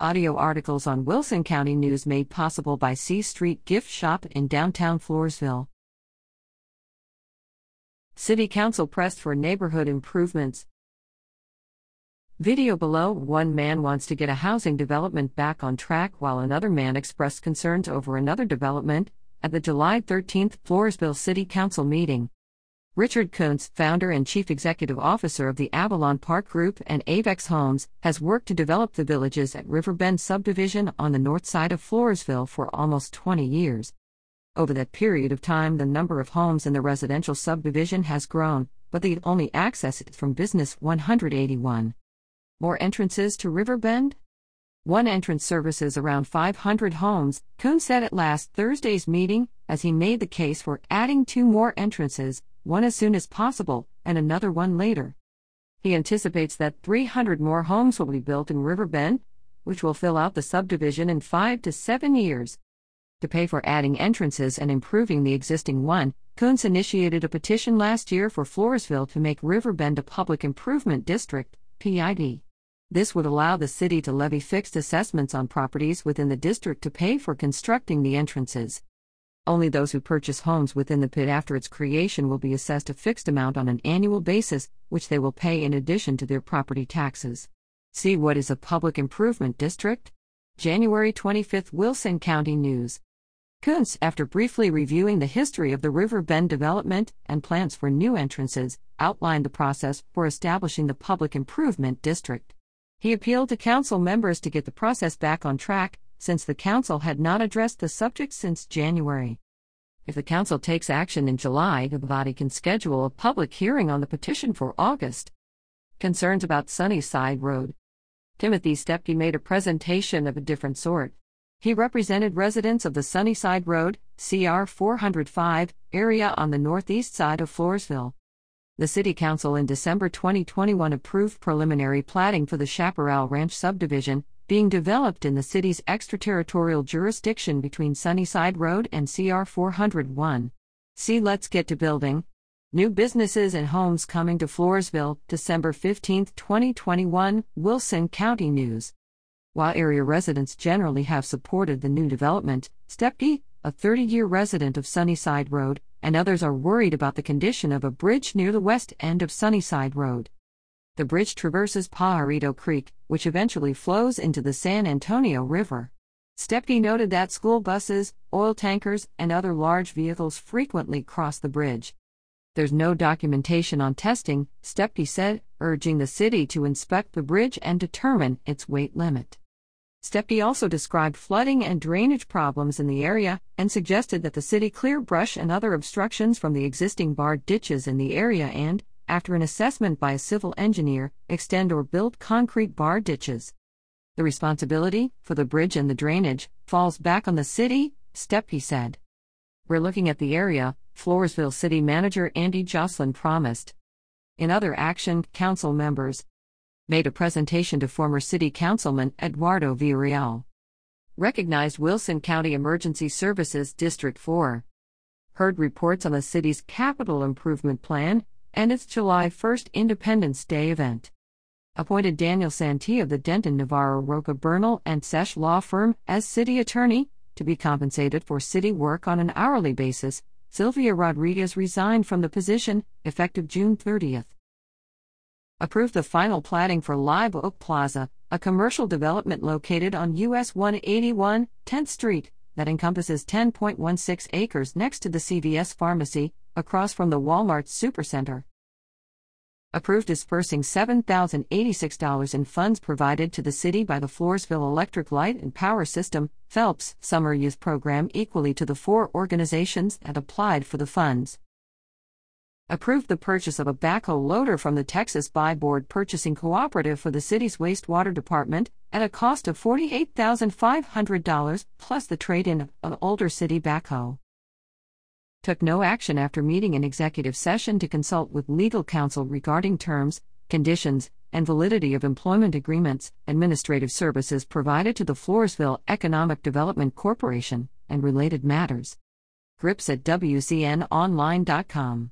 Audio articles on Wilson County News made possible by C Street Gift Shop in downtown Floresville. City Council pressed for neighborhood improvements. Video below One man wants to get a housing development back on track while another man expressed concerns over another development at the July 13th Floresville City Council meeting. Richard Kunz, founder and chief executive officer of the Avalon Park Group and Avex Homes, has worked to develop the villages at Riverbend subdivision on the north side of Floresville for almost 20 years. Over that period of time, the number of homes in the residential subdivision has grown, but the only access is from Business 181. More entrances to Riverbend? One entrance services around 500 homes, Kunz said at last Thursday's meeting, as he made the case for adding two more entrances, one as soon as possible, and another one later. He anticipates that 300 more homes will be built in Riverbend, which will fill out the subdivision in five to seven years. To pay for adding entrances and improving the existing one, Kunz initiated a petition last year for Floresville to make Riverbend a Public Improvement District, PID. This would allow the city to levy fixed assessments on properties within the district to pay for constructing the entrances. Only those who purchase homes within the PID after its creation will be assessed a fixed amount on an annual basis, which they will pay in addition to their property taxes. See what is a public improvement district? January 25 Wilson County News. Kunz, after briefly reviewing the history of the River Bend development and plans for new entrances, outlined the process for establishing the Public Improvement District. He appealed to council members to get the process back on track since the Council had not addressed the subject since January. If the Council takes action in July, the body can schedule a public hearing on the petition for August. Concerns about Sunnyside Road. Timothy Stepke made a presentation of a different sort. He represented residents of the Sunnyside Road, CR 405, area on the northeast side of Floresville. The City Council in December 2021 approved preliminary platting for the Chaparral Ranch subdivision, being developed in the city's extraterritorial jurisdiction between Sunnyside Road and CR 401. See Let's Get to Building. New businesses and homes coming to Floresville, December 15, 2021, Wilson County News. While area residents generally have supported the new development, Stepke, a 30 year resident of Sunnyside Road, and others are worried about the condition of a bridge near the west end of Sunnyside Road. The bridge traverses Pajarito Creek, which eventually flows into the San Antonio River. Stepke noted that school buses, oil tankers, and other large vehicles frequently cross the bridge. There's no documentation on testing, Stepke said, urging the city to inspect the bridge and determine its weight limit. Stepke also described flooding and drainage problems in the area and suggested that the city clear brush and other obstructions from the existing barred ditches in the area and, after an assessment by a civil engineer, extend or build concrete bar ditches. The responsibility for the bridge and the drainage falls back on the city, Stepke said. We're looking at the area, Floresville City Manager Andy Jocelyn promised. In other action, council members made a presentation to former City Councilman Eduardo Villarreal. Recognized Wilson County Emergency Services District 4. Heard reports on the city's capital improvement plan and its July 1st Independence Day event. Appointed Daniel Santee of the Denton Navarro Rocha Bernal and Sesh law firm as city attorney to be compensated for city work on an hourly basis. Sylvia Rodriguez resigned from the position effective June 30th. Approved the final platting for Live Oak Plaza, a commercial development located on US 181 10th Street that encompasses 10.16 acres next to the CVS pharmacy, across from the Walmart Supercenter. Approved dispersing $7,086 in funds provided to the city by the Floresville Electric Light and Power System, FELPS, Summer Youth Program equally to the four organizations that applied for the funds. Approved the purchase of a backhoe loader from the Texas Buy Board Purchasing Cooperative for the city's wastewater department at a cost of $48,500 plus the trade in of an older city backhoe took no action after meeting in executive session to consult with legal counsel regarding terms, conditions, and validity of employment agreements, administrative services provided to the Floresville Economic Development Corporation, and related matters. Grips at WCNOnline.com.